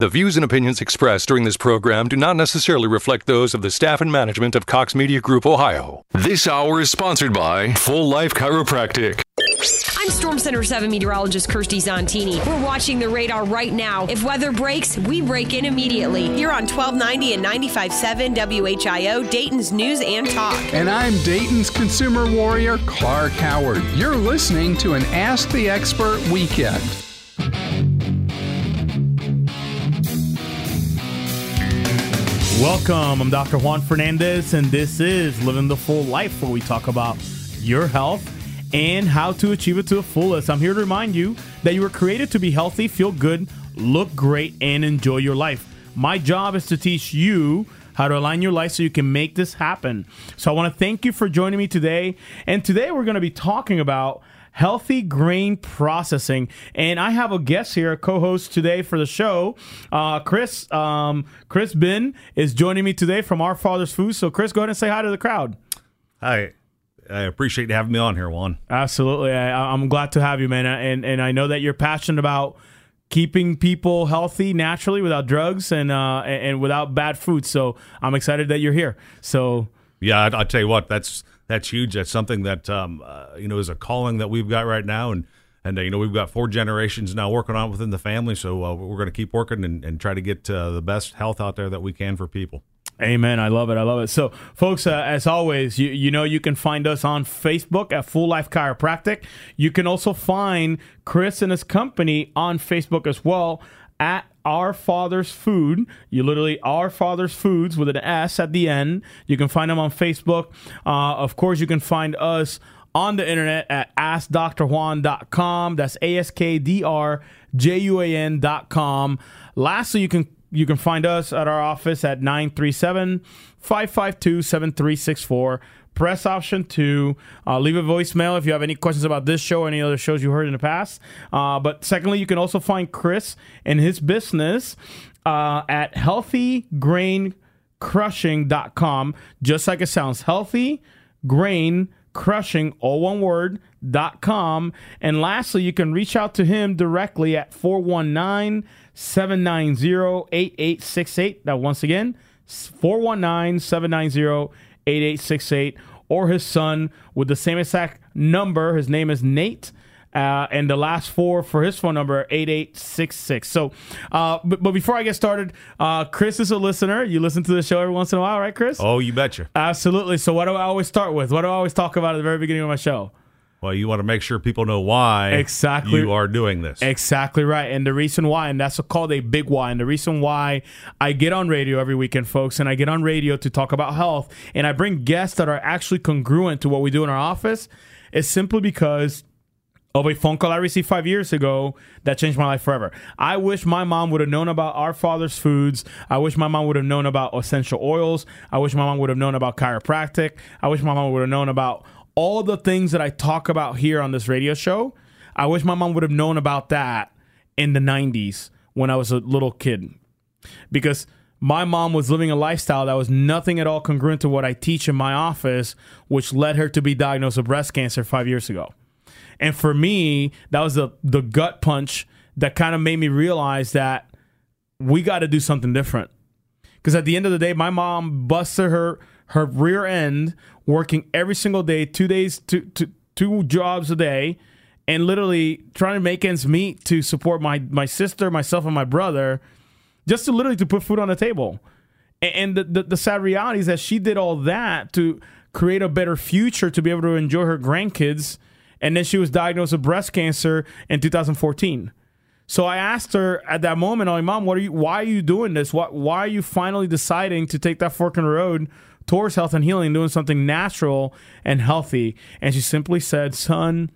The views and opinions expressed during this program do not necessarily reflect those of the staff and management of Cox Media Group Ohio. This hour is sponsored by Full Life Chiropractic. I'm Storm Center 7 meteorologist Kirsty Zontini. We're watching the radar right now. If weather breaks, we break in immediately. Here on 1290 and 95.7 WHIO, Dayton's News and Talk. And I'm Dayton's consumer warrior, Clark Howard. You're listening to an Ask the Expert weekend. Welcome. I'm Dr. Juan Fernandez, and this is Living the Full Life, where we talk about your health and how to achieve it to the fullest. I'm here to remind you that you were created to be healthy, feel good, look great, and enjoy your life. My job is to teach you how to align your life so you can make this happen. So I want to thank you for joining me today. And today we're going to be talking about healthy grain processing. And I have a guest here, a co-host today for the show. Uh, Chris, um, Chris Bin is joining me today from Our Father's Foods. So Chris, go ahead and say hi to the crowd. Hi. I appreciate having me on here, Juan. Absolutely. I, I'm glad to have you, man. And, and I know that you're passionate about keeping people healthy naturally without drugs and, uh, and without bad food. So I'm excited that you're here. So yeah, I, I tell you what, that's that's huge. That's something that um, uh, you know is a calling that we've got right now, and and uh, you know we've got four generations now working on within the family. So uh, we're going to keep working and, and try to get uh, the best health out there that we can for people. Amen. I love it. I love it. So, folks, uh, as always, you, you know you can find us on Facebook at Full Life Chiropractic. You can also find Chris and his company on Facebook as well at our Father's Food. You literally Our Father's Foods with an S at the end. You can find them on Facebook. Uh, of course, you can find us on the internet at askdrjuan.com. That's A S K D R J U A N.com. Lastly, you can you can find us at our office at 937 552 7364 press option to uh, leave a voicemail if you have any questions about this show or any other shows you heard in the past. Uh, but secondly, you can also find Chris and his business uh, at healthygraincrushing.com, just like it sounds healthy grain crushing all one word dot com. And lastly you can reach out to him directly at 419 790 8868 that once again 419 790 8868 or his son with the same exact number. His name is Nate. Uh, and the last four for his phone number 8866 so uh, but, but, before i get started uh, chris is a listener. You listen to the show every once in a while right chris? Oh you betcha. Absolutely. So what do i always start with? What do i always talk about at the very beginning of my show well, you want to make sure people know why exactly you are doing this. Exactly right. And the reason why, and that's called a big why. And the reason why I get on radio every weekend, folks, and I get on radio to talk about health, and I bring guests that are actually congruent to what we do in our office, is simply because of a phone call I received five years ago that changed my life forever. I wish my mom would have known about our father's foods. I wish my mom would have known about essential oils. I wish my mom would have known about chiropractic. I wish my mom would have known about all the things that I talk about here on this radio show, I wish my mom would have known about that in the 90s when I was a little kid. Because my mom was living a lifestyle that was nothing at all congruent to what I teach in my office, which led her to be diagnosed with breast cancer five years ago. And for me, that was the, the gut punch that kind of made me realize that we got to do something different. Because at the end of the day, my mom busted her her rear end working every single day, two days, two, two, two jobs a day, and literally trying to make ends meet to support my my sister, myself, and my brother, just to literally to put food on the table. And the, the, the sad reality is that she did all that to create a better future to be able to enjoy her grandkids. And then she was diagnosed with breast cancer in 2014. So I asked her at that moment, "Oh, mom, what are you? Why are you doing this? What? Why are you finally deciding to take that fork in the road towards health and healing, doing something natural and healthy. And she simply said, Son,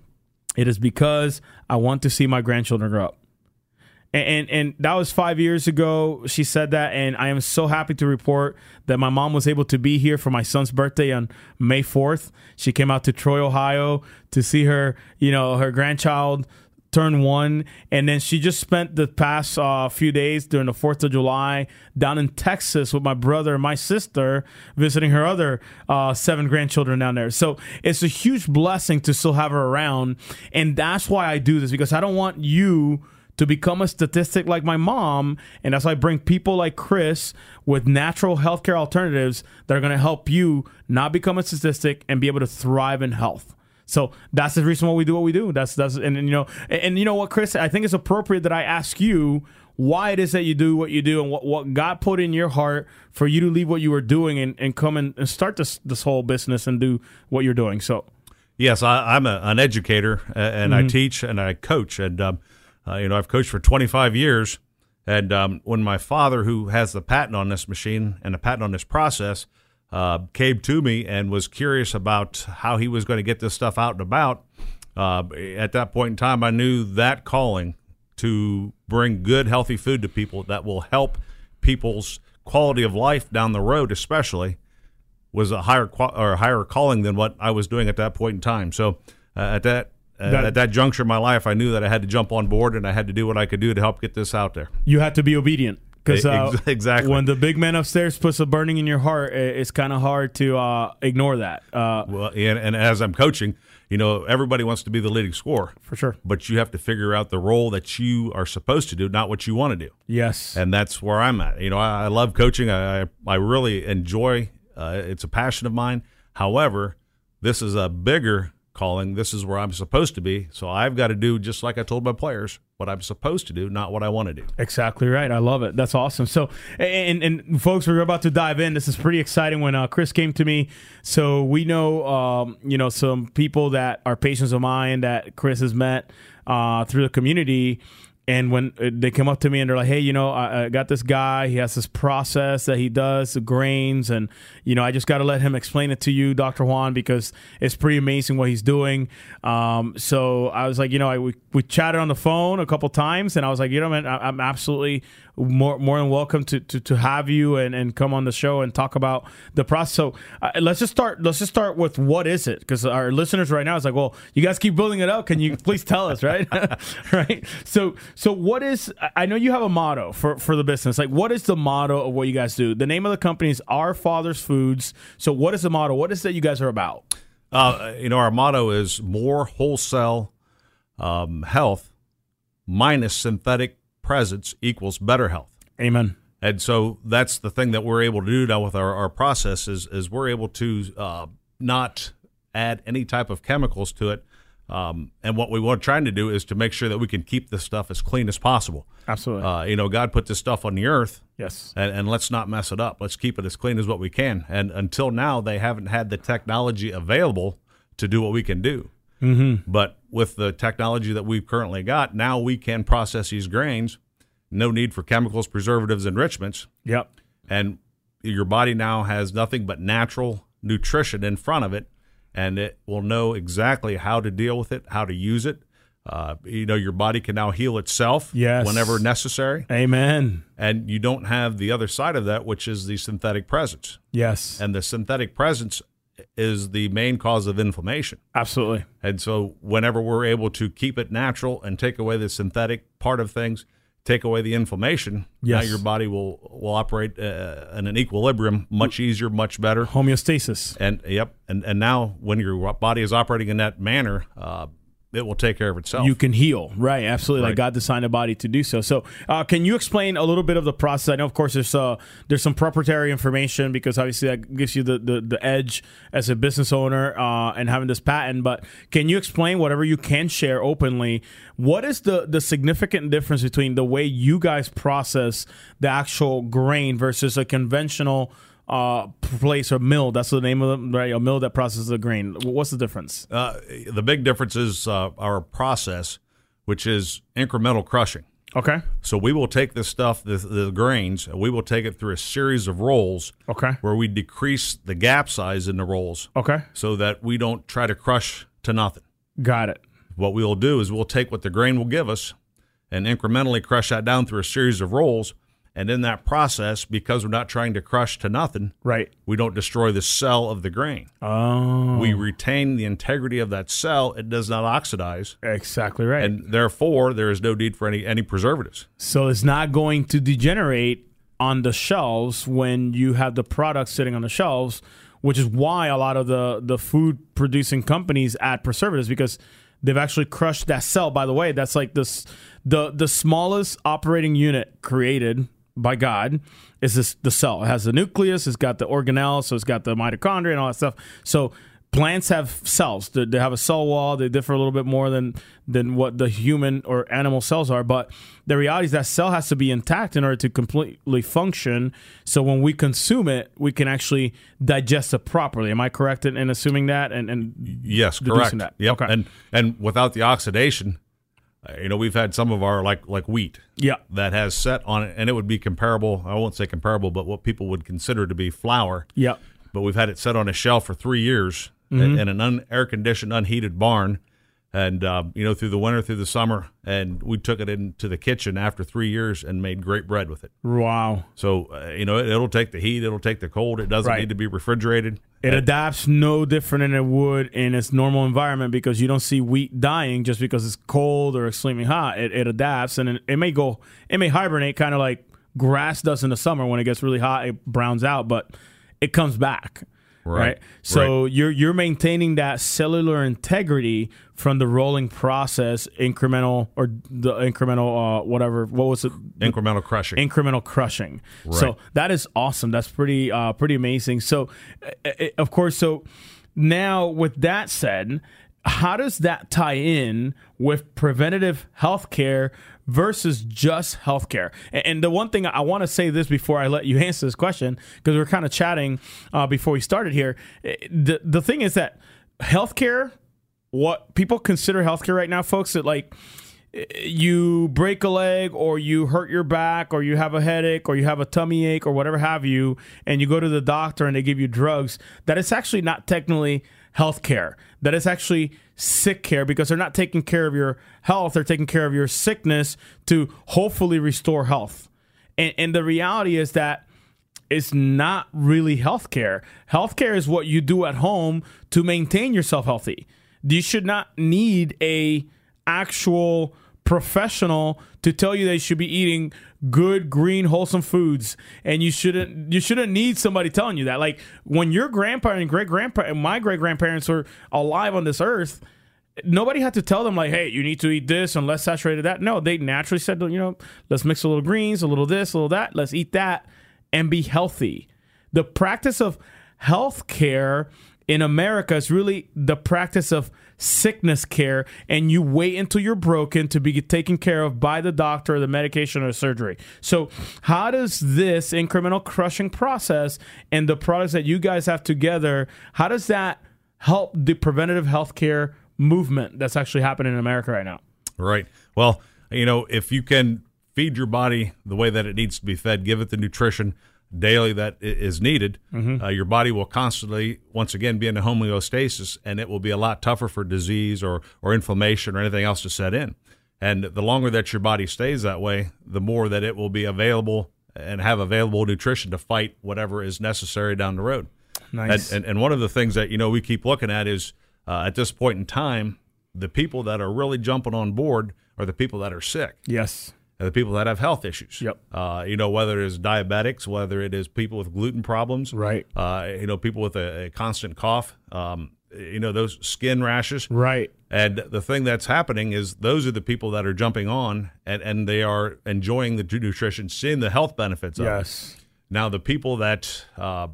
it is because I want to see my grandchildren grow up. And, and, and that was five years ago. She said that, and I am so happy to report that my mom was able to be here for my son's birthday on May fourth. She came out to Troy, Ohio, to see her, you know, her grandchild turned one, and then she just spent the past uh, few days during the Fourth of July down in Texas with my brother and my sister, visiting her other uh, seven grandchildren down there. So it's a huge blessing to still have her around, and that's why I do this because I don't want you to become a statistic like my mom. And that's why I bring people like Chris with natural healthcare alternatives that are going to help you not become a statistic and be able to thrive in health. So that's the reason why we do what we do. That's that's and, and you know and, and, you know what, Chris, I think it's appropriate that I ask you why it is that you do what you do and what, what God put in your heart for you to leave what you were doing and, and come and, and start this this whole business and do what you're doing. So Yes, I, am a, an educator and mm-hmm. I teach and I coach. And, um, uh, you know, I've coached for 25 years. And um, when my father, who has the patent on this machine and a patent on this process, uh, came to me and was curious about how he was going to get this stuff out and about, uh, at that point in time, I knew that calling to bring good, healthy food to people that will help people's quality of life down the road, especially was a higher or higher calling than what I was doing at that point in time. So uh, at that, uh, that, at that juncture in my life, I knew that I had to jump on board and I had to do what I could do to help get this out there. You had to be obedient because uh, exactly when the big man upstairs puts a burning in your heart, it's kind of hard to uh, ignore that. Uh, well, and, and as I'm coaching, you know, everybody wants to be the leading scorer. For sure. But you have to figure out the role that you are supposed to do, not what you want to do. Yes. And that's where I'm at. You know, I, I love coaching. I, I really enjoy uh, it's a passion of mine. However, this is a bigger calling. This is where I'm supposed to be. So I've got to do just like I told my players what I'm supposed to do, not what I want to do. Exactly right. I love it. That's awesome. So, and, and folks, we're about to dive in. This is pretty exciting. When uh, Chris came to me, so we know, um, you know, some people that are patients of mine that Chris has met uh, through the community and when uh, they come up to me and they're like, "Hey, you know, I, I, got this guy. He has this process that he does the grains, and you know, I just got to let him explain it to you, Doctor Juan, because it's pretty amazing what he's doing." Um, so I was like, you know, I, we we chatted on the phone a couple times, and I was like, you know, man, I, I'm absolutely more more than welcome to, to, to have you and, and come on the show and talk about the process. So uh, let's just start. Let's just start with what is it? Because our listeners right now is like, well, you guys keep building it up. Can you please tell us, right? right. So so what is? I know you have a motto for for the business. Like, what is the motto of what you guys do? The name of the company is Our Father's Foods. So what is the motto? What is that you guys are about? Uh, you know, our motto is more wholesale um, health minus synthetic presence equals better health. Amen. And so that's the thing that we're able to do now with our, our process is, is we're able to uh, not add any type of chemicals to it. Um, and what we were trying to do is to make sure that we can keep this stuff as clean as possible. Absolutely. Uh, you know, God put this stuff on the earth. Yes. And, and, let's not mess it up. Let's keep it as clean as what we can. And until now, they haven't had the technology available to do what we can do. Mm-hmm. But with the technology that we've currently got, now we can process these grains. No need for chemicals, preservatives, enrichments. Yep. And your body now has nothing but natural nutrition in front of it, and it will know exactly how to deal with it, how to use it. Uh, you know, your body can now heal itself yes. whenever necessary. Amen. And you don't have the other side of that, which is the synthetic presence. Yes. And the synthetic presence is the main cause of inflammation. Absolutely. And so, whenever we're able to keep it natural and take away the synthetic part of things, take away the inflammation, yes. now your body will will operate uh, in an equilibrium much easier, much better. Homeostasis. And yep, and and now when your body is operating in that manner, uh, it will take care of itself. You can heal, right? Absolutely, right. like God designed a body to do so. So, uh, can you explain a little bit of the process? I know, of course, there's uh, there's some proprietary information because obviously that gives you the the, the edge as a business owner uh, and having this patent. But can you explain whatever you can share openly? What is the the significant difference between the way you guys process the actual grain versus a conventional uh, place or mill. That's the name of them, right? A mill that processes the grain. What's the difference? Uh, the big difference is uh, our process, which is incremental crushing. Okay. So we will take this stuff, the, the grains, we will take it through a series of rolls. Okay. Where we decrease the gap size in the rolls. Okay. So that we don't try to crush to nothing. Got it. What we'll do is we'll take what the grain will give us and incrementally crush that down through a series of rolls and in that process, because we're not trying to crush to nothing, right? We don't destroy the cell of the grain. Oh, we retain the integrity of that cell. It does not oxidize. Exactly right. And therefore, there is no need for any any preservatives. So it's not going to degenerate on the shelves when you have the product sitting on the shelves, which is why a lot of the the food producing companies add preservatives because they've actually crushed that cell. By the way, that's like this the the smallest operating unit created by God is this the cell. It has the nucleus, it's got the organelle, so it's got the mitochondria and all that stuff. So plants have cells. They, they have a cell wall. They differ a little bit more than than what the human or animal cells are. But the reality is that cell has to be intact in order to completely function. So when we consume it, we can actually digest it properly. Am I correct in, in assuming that? And, and Yes, correct. That? Yep. Okay. And and without the oxidation, you know, we've had some of our like like wheat. Yeah. That has set on it, and it would be comparable. I won't say comparable, but what people would consider to be flour. yeah. But we've had it set on a shelf for three years Mm-hmm. in, in an un, air conditioned, unheated barn, and uh, you know through the winter, through the summer, and we took it into the kitchen after three years and made great bread with it. Wow. So uh, you know it, it'll take the heat, it'll take the cold. It doesn't Right. need to be refrigerated. It adapts no different than it would in its normal environment because you don't see wheat dying just because it's cold or extremely hot. It, it adapts and it, it may go, it may hibernate kind of like grass does in the summer when it gets really hot. It browns out, but it comes back. Right. Right. So you're you're maintaining that cellular integrity from the rolling process, incremental or the incremental uh, whatever. What was it? Incremental crushing. incremental crushing. So that is awesome. That's pretty uh, pretty amazing. So uh, uh, of course, so now with that said, how does that tie in with preventative health care versus just healthcare? And, the one thing I want to say this before I let you answer this question because we are kind of chatting uh, before we started here. Uh, The the thing is that healthcare, what people consider healthcare right now, folks, that like you break a leg or you hurt your back or you have a headache or you have a tummy ache or whatever have you and you go to the doctor and they give you drugs that it's actually not technically health care That is actually sick care because they're not taking care of your health they're taking care of your sickness to hopefully restore health and, and the reality is that it's not really health care. Health care is what you do at home to maintain yourself healthy. You should not need a actual professional to tell you they should be eating good green wholesome foods and you shouldn't you shouldn't need somebody telling you that like when your grandpa and great grandpa and my great grandparents were alive on this earth nobody had to tell them like, hey, you need to eat this and less saturated that. No, they naturally said, you know, let's mix a little greens, a little this, a little that. Let's eat that and be healthy. The practice of health care in America is really the practice of sickness care, and you wait until you're broken to be taken care of by the doctor, or the medication, or surgery. So, how does this incremental crushing process and the products that you guys have together, how does that help the preventative healthcare movement that's actually happening in America right now? Right. Well, you know, if you can feed your body the way that it needs to be fed, give it the nutrition daily that is needed, Mm-hmm. uh, your body will constantly, once again, be in a homeostasis, and it will be a lot tougher for disease or or inflammation or anything else to set in. And the longer that your body stays that way, the more that it will be available and have available nutrition to fight whatever is necessary down the road. Nice. And, and, and one of the things that you know we keep looking at is uh, at this point in time, the people that are really jumping on board are the people that are sick, Yes. And the people that have health issues. Yep. Uh, you know whether it is diabetics, whether it is people with gluten problems, Right. Uh, you know people with a, a constant cough. Um, you know those skin rashes. Right. And the thing that's happening is those are the people that are jumping on and, and they are enjoying the nutrition, seeing the health benefits of it. Yes. Now, the people that uh,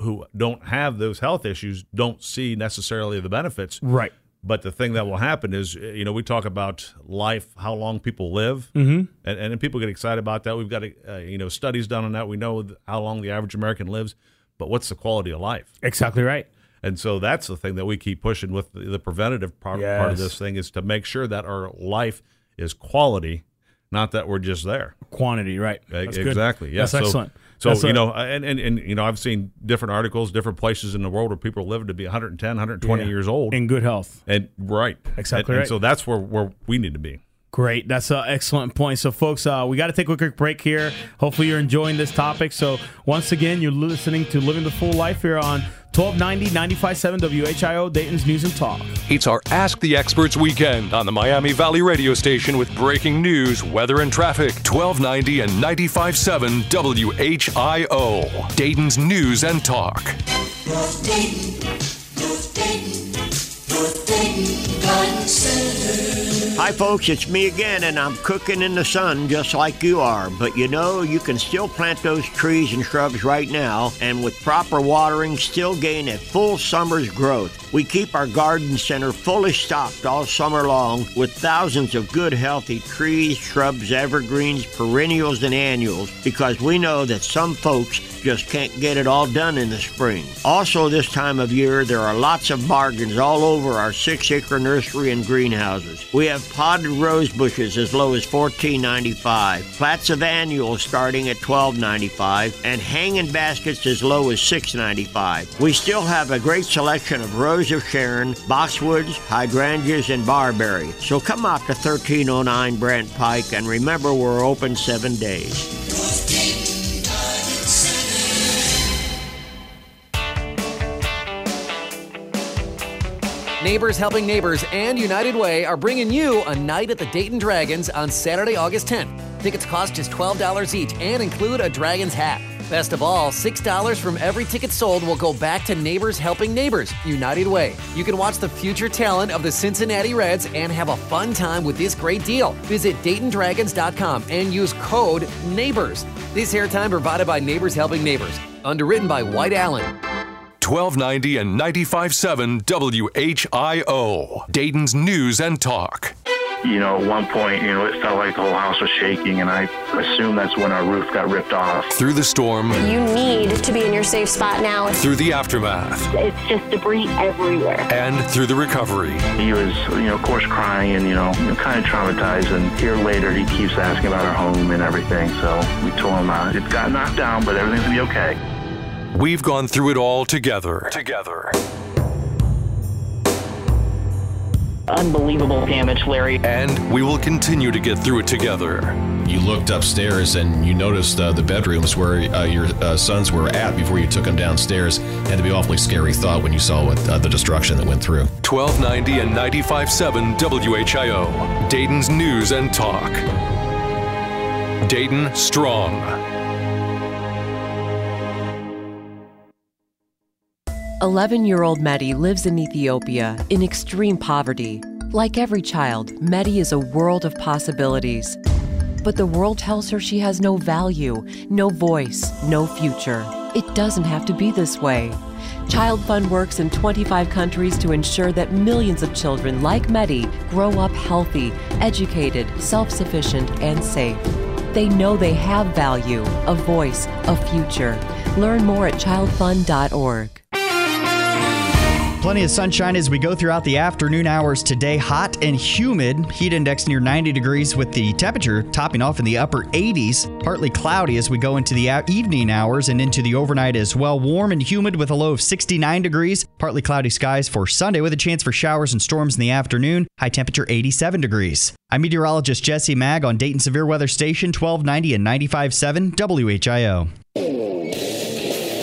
who don't have those health issues don't see necessarily the benefits. Right. But the thing that will happen is, you know, we talk about life, how long people live, mm-hmm. and, and people get excited about that. We've got, uh, you know, studies done on that. We know how long the average American lives, but what's the quality of life? Exactly right. And so that's the thing that we keep pushing with the, the preventative part, part of this thing is to make sure that our life is quality, not that we're just there. Quantity. Right. That's good. Exactly. Yeah. That's so, excellent. So That's you a- know, uh, and, and and you know, I've seen different articles, different places in the world where people are living to be 110, 120 Yeah. years old, in good health. and right, Exactly And, right. and so that's where where we need to be. Great. That's an excellent point. So, folks, uh, we got to take a quick break here. Hopefully, you're enjoying this topic. So, once again, you're listening to Living the Full Life here on 1290 957 WHIO, Dayton's News and Talk. It's our Ask the Experts weekend on the Miami Valley radio station with breaking news, weather, and traffic. 1290 and 95.7 WHIO. Dayton's News and Talk. North Dayton, Hi, folks, it's me again, and I'm cooking in the sun just like you are. But you know, you can still plant those trees and shrubs right now, and with proper watering, still gain a full summer's growth. We keep our garden center fully stocked all summer long with thousands of good, healthy trees, shrubs, evergreens, perennials, and annuals because we know that some folks just can't get it all done in the spring. Also, this time of year, there are lots of bargains all over our six acre nursery and greenhouses. We have potted rose bushes as low as $14.95, plats of annuals starting at $12.95, and hanging baskets as low as $6.95. We still have a great selection of Rose of Sharon, boxwoods, hydrangeas, and barberry. So come out to 1309 Brandt Pike and remember we're open seven days. Neighbors Helping Neighbors and United Way are bringing you a night at the Dayton Dragons on Saturday, August 10th. Tickets cost just $12 each and include a Dragons hat. Best of all, $6 from every ticket sold will go back to Neighbors Helping Neighbors, United Way. You can watch the future talent of the Cincinnati Reds and have a fun time with this great deal. Visit DaytonDragons.com and use code NEIGHBORS. This airtime provided by Neighbors Helping Neighbors. Underwritten by White Allen. 1290 and 95.7 WHIO. Dayton's News and Talk. You know, at one point, you know, it felt like the whole house was shaking, and I assume that's when our roof got ripped off. Through the storm. You need to be in your safe spot now. Through the aftermath. It's just debris everywhere. And through the recovery. He was, you know, of course, crying and, you know, kind of traumatized. And here later, he keeps asking about our home and everything. So we told him uh, it got knocked down, but everything's going to be okay. We've gone through it all together. Together. Unbelievable damage, Larry. And we will continue to get through it together. You looked upstairs and you noticed uh, the bedrooms where uh, your uh, sons were at before you took them downstairs. Had to be awfully scary thought when you saw what uh, the destruction that went through. 1290 and 95.7 WHIO. Dayton's News and Talk. Dayton Strong. 11 year old Medi lives in Ethiopia in extreme poverty. Like every child, Medi is a world of possibilities. But the world tells her she has no value, no voice, no future. It doesn't have to be this way. Child Fund works in 25 countries to ensure that millions of children like Medi grow up healthy, educated, self sufficient, and safe. They know they have value, a voice, a future. Learn more at childfund.org. Plenty of sunshine as we go throughout the afternoon hours today. Hot and humid. Heat index near 90 degrees with the temperature topping off in the upper 80s. Partly cloudy as we go into the evening hours and into the overnight as well. Warm and humid with a low of 69 degrees. Partly cloudy skies for Sunday with a chance for showers and storms in the afternoon. High temperature 87 degrees. I'm meteorologist Jesse Mag on Dayton Severe Weather Station 1290 and 95.7 WHIO.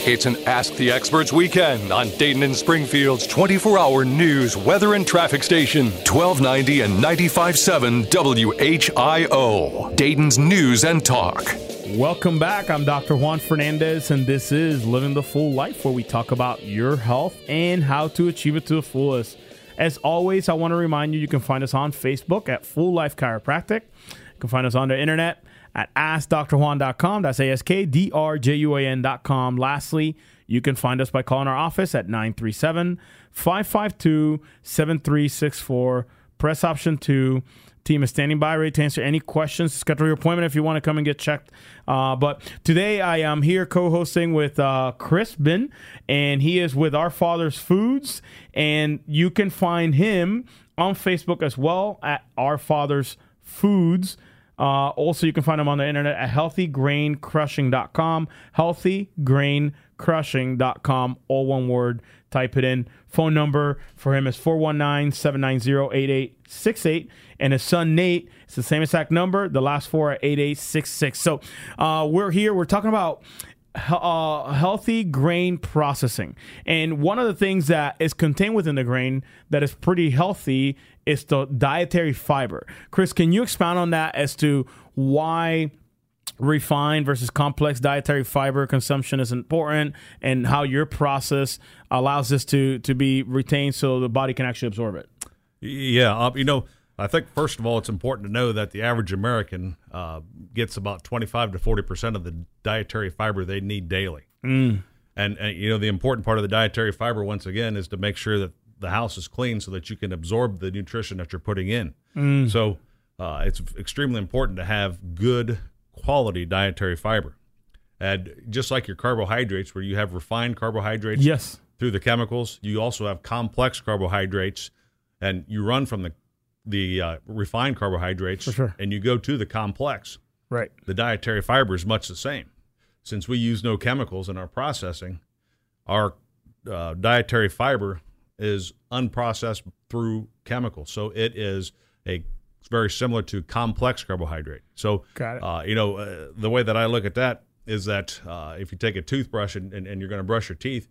It's an Ask the Experts weekend on Dayton and Springfield's 24 hour news, weather, and traffic station, 1290 and 95.7 WHIO. Dayton's News and Talk. Welcome back. I'm Dr. Juan Fernandez, and this is Living the Full Life, where we talk about your health and how to achieve it to the fullest. As always, I want to remind you you can find us on Facebook at Full Life Chiropractic. You can find us on the internet at askdrjuan.com. That's A-S-K-D-R-J-U-A-N.com. Lastly, you can find us by calling our office at 937-552-7364. Press option 2. Team is standing by ready to answer any questions. Schedule your appointment if you want to come and get checked. Uh, but today I am here co-hosting with uh, Chris Bin, and he is with Our Father's Foods, and you can find him on Facebook as well at Our Father's Foods. Uh, also, you can find them on the internet at healthygraincrushing.com. Healthygraincrushing.com, all one word. Type it in. Phone number for him is 419 790 8868. And his son Nate, it's the same exact number. The last four are 8866. So uh, we're here. We're talking about uh, healthy grain processing. And one of the things that is contained within the grain that is pretty healthy is the dietary fiber. Chris, can you expound on that as to why refined versus complex dietary fiber consumption is important and how your process allows this to to be retained so the body can actually absorb it? Yeah, uh, you know, I think first of all, it's important to know that the average American uh, gets about 25 to 40 percent of the dietary fiber they need daily. Mm. And, and you know, the important part of the dietary fiber, once again, is to make sure that the house is clean so that you can absorb the nutrition that you're putting in. Mm. So uh, it's extremely important to have good quality dietary fiber. And just like your carbohydrates, where you have refined carbohydrates Yes. through the chemicals, you also have complex carbohydrates, and you run from the the uh, refined carbohydrates, sure. and you go to the complex. Right. The dietary fiber is much the same. Since we use no chemicals in our processing, our uh, dietary fiber is unprocessed through chemicals. So it is a it's very similar to complex carbohydrate. So, Got it. Uh, you know, uh, the way that I look at that is that uh, if you take a toothbrush and, and, and you're going to brush your teeth,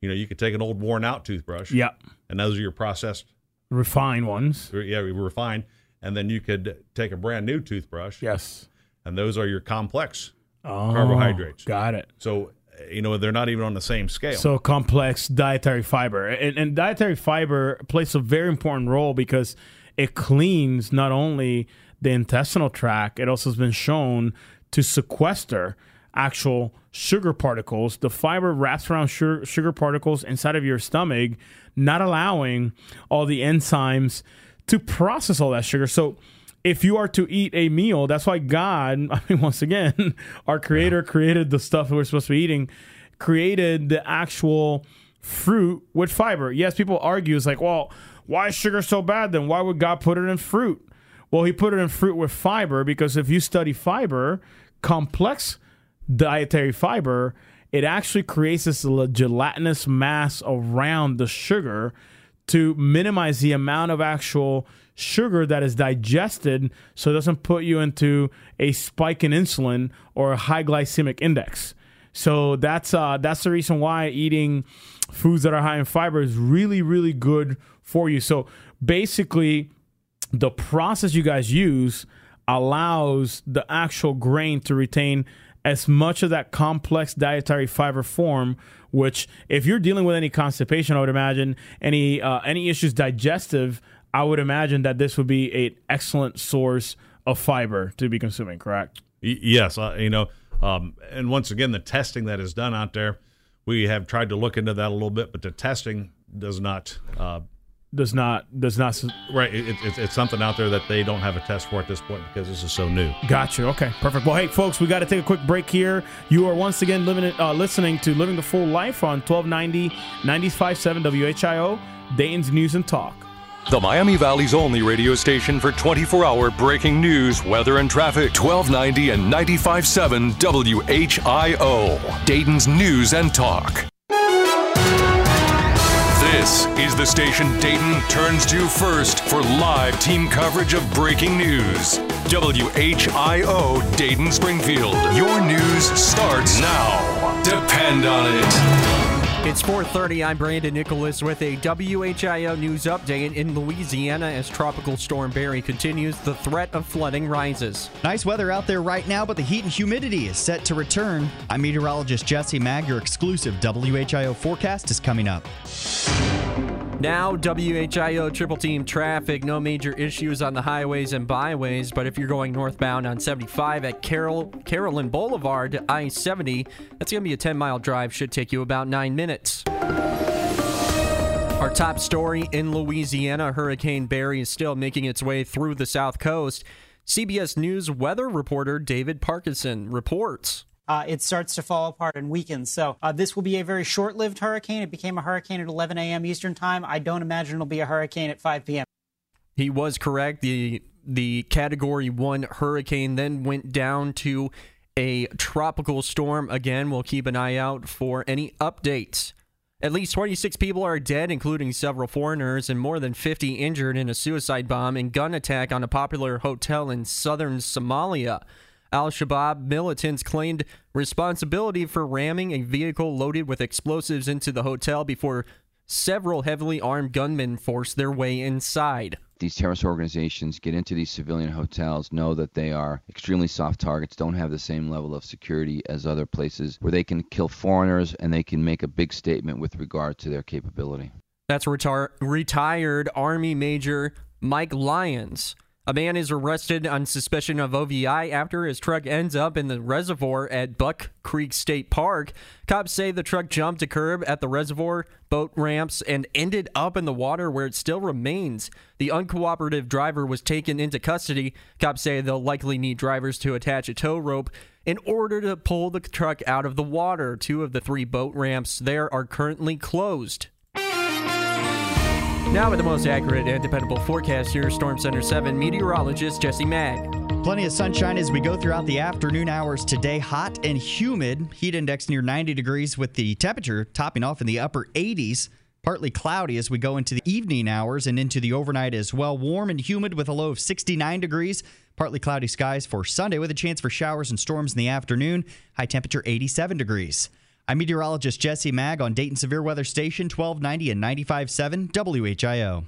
you know, you could take an old worn out toothbrush. Yeah. And those are your processed, Refined ones. yeah, refined. And then you could take a brand new toothbrush. Yes. And those are your complex Oh, carbohydrates. Got it. So, you know, they're not even on the same scale. So complex dietary fiber, and, and dietary fiber plays a very important role because it cleans not only the intestinal tract, it also has been shown to sequester actual sugar particles. The fiber wraps around sugar, sugar particles inside of your stomach, not allowing all the enzymes to process all that sugar. So if you are to eat a meal, that's why God, I mean, once again, our creator created the stuff that we're supposed to be eating, created the actual fruit with fiber. Yes, people argue, it's like, well, why is sugar so bad then? Why would God put it in fruit? Well, he put it in fruit with fiber because if you study fiber, complex dietary fiber, it actually creates this gelatinous mass around the sugar to minimize the amount of actual sugar that is digested so it doesn't put you into a spike in insulin or a high glycemic index. So that's uh, that's the reason why eating foods that are high in fiber is really really good for you. So basically the process you guys use allows the actual grain to retain as much of that complex dietary fiber form which if you're dealing with any constipation i would imagine any uh, any issues digestive i would imagine that this would be an excellent source of fiber to be consuming correct yes, uh, you know, um, and once again, the testing that is done out there, we have tried to look into that a little bit, but the testing does not. Uh, does not does not right. It, it, it's something out there that they don't have a test for at this point because this is so new. Gotcha. Okay, perfect. Well, hey, folks, we got to take a quick break here. You are once again living, uh, listening to Living the Full Life on 1290 957 WHIO, Dayton's News and Talk. The Miami Valley's only radio station for 24 hour breaking news, weather, and traffic. 1290 and 95.7 WHIO. Dayton's News and Talk. This is the station Dayton turns to first for live team coverage of breaking news. WHIO Dayton Springfield. Your news starts now. Depend on it. It's 4:30. I'm Brandon Nicholas with a WHIO news update in Louisiana as Tropical Storm Barry continues. The threat of flooding rises. Nice weather out there right now, but the heat and humidity is set to return. I'm meteorologist Jesse Mag. Your exclusive WHIO forecast is coming up. Now, WHIO triple team traffic. No major issues on the highways and byways, but if you're going northbound on 75 at Carol Carolyn Boulevard to I 70, that's going to be a 10 mile drive. Should take you about nine minutes. Our top story in Louisiana Hurricane Barry is still making its way through the south coast. CBS News weather reporter David Parkinson reports. Uh, it starts to fall apart and weaken. So uh, this will be a very short-lived hurricane. It became a hurricane at 11 a.m. Eastern Time. I don't imagine it'll be a hurricane at 5 p.m. He was correct. The the category 1 hurricane then went down to a tropical storm again. We'll keep an eye out for any updates. At least 26 people are dead, including several foreigners, and more than 50 injured in a suicide bomb and gun attack on a popular hotel in southern Somalia. Al Shabaab militants claimed responsibility for ramming a vehicle loaded with explosives into the hotel before several heavily armed gunmen forced their way inside. these terrorist organizations get into these civilian hotels know that they are extremely soft targets, don't have the same level of security as other places where they can kill foreigners and they can make a big statement with regard to their capability. That's retar- retired Army Major Mike Lyons. A man is arrested on suspicion of OVI after his truck ends up in the reservoir at Buck Creek State Park. Cops say the truck jumped a curb at the reservoir, boat ramps, and ended up in the water where it still remains. The uncooperative driver was taken into custody. Cops say they'll likely need drivers to attach a tow rope in order to pull the truck out of the water. Two of the three boat ramps there are currently closed. Now with the most accurate and dependable forecast here, Storm Center 7 meteorologist Jesse Mag. Plenty of sunshine as we go throughout the afternoon hours today. Hot and humid. Heat index near 90 degrees with the temperature topping off in the upper 80s. Partly cloudy as we go into the evening hours and into the overnight as well. Warm and humid with a low of 69 degrees. Partly cloudy skies for Sunday with a chance for showers and storms in the afternoon. High temperature 87 degrees. I'm meteorologist Jesse Mag on Dayton Severe Weather Station 1290 and 95.7 WHIO.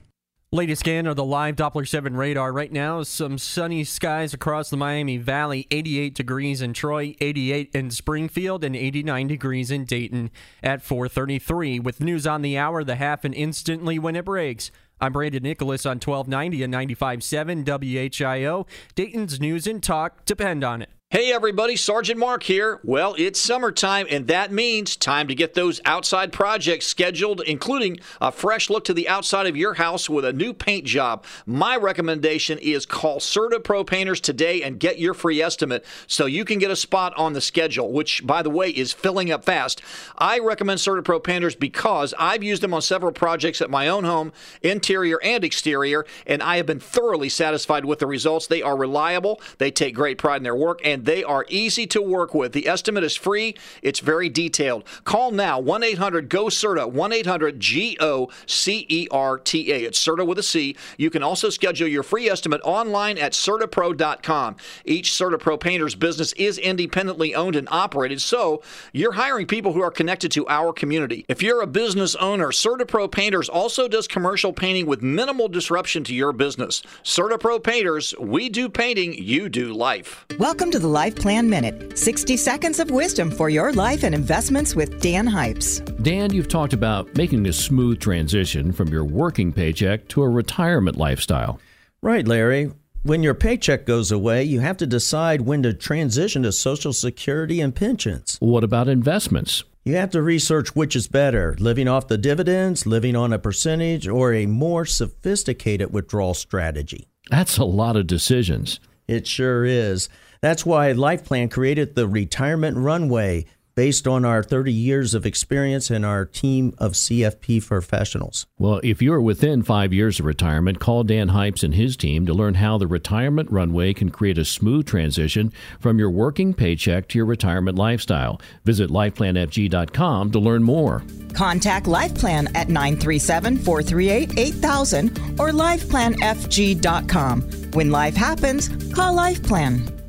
Latest scan of the live Doppler 7 radar right now. Some sunny skies across the Miami Valley. 88 degrees in Troy, 88 in Springfield, and 89 degrees in Dayton at 433. With news on the hour, the half and instantly when it breaks. I'm Brandon Nicholas on 1290 and 95.7 WHIO. Dayton's news and talk depend on it. Hey everybody, Sergeant Mark here. Well, it's summertime, and that means time to get those outside projects scheduled, including a fresh look to the outside of your house with a new paint job. My recommendation is call Certa Pro Painters today and get your free estimate so you can get a spot on the schedule, which, by the way, is filling up fast. I recommend Certa Pro Painters because I've used them on several projects at my own home, interior and exterior, and I have been thoroughly satisfied with the results. They are reliable, they take great pride in their work, and they are easy to work with. The estimate is free, it's very detailed. Call now 1 800 GO CERTA, 1 800 G O C E R T A. It's CERTA with a C. You can also schedule your free estimate online at CERTAPro.com. Each CERTA Pro painter's business is independently owned and operated, so you're hiring people who are connected to our community. If you're a business owner, CERTA Pro Painters also does commercial painting with minimal disruption to your business. CERTA Pro Painters, we do painting, you do life. Welcome to the Life Plan Minute 60 seconds of wisdom for your life and investments with Dan Hypes. Dan, you've talked about making a smooth transition from your working paycheck to a retirement lifestyle. Right, Larry. When your paycheck goes away, you have to decide when to transition to Social Security and pensions. What about investments? You have to research which is better living off the dividends, living on a percentage, or a more sophisticated withdrawal strategy. That's a lot of decisions. It sure is. That's why LifePlan created the Retirement Runway based on our 30 years of experience and our team of CFP professionals. Well, if you're within five years of retirement, call Dan Hypes and his team to learn how the Retirement Runway can create a smooth transition from your working paycheck to your retirement lifestyle. Visit lifeplanfg.com to learn more. Contact LifePlan at 937 438 8000 or lifeplanfg.com. When life happens, call LifePlan.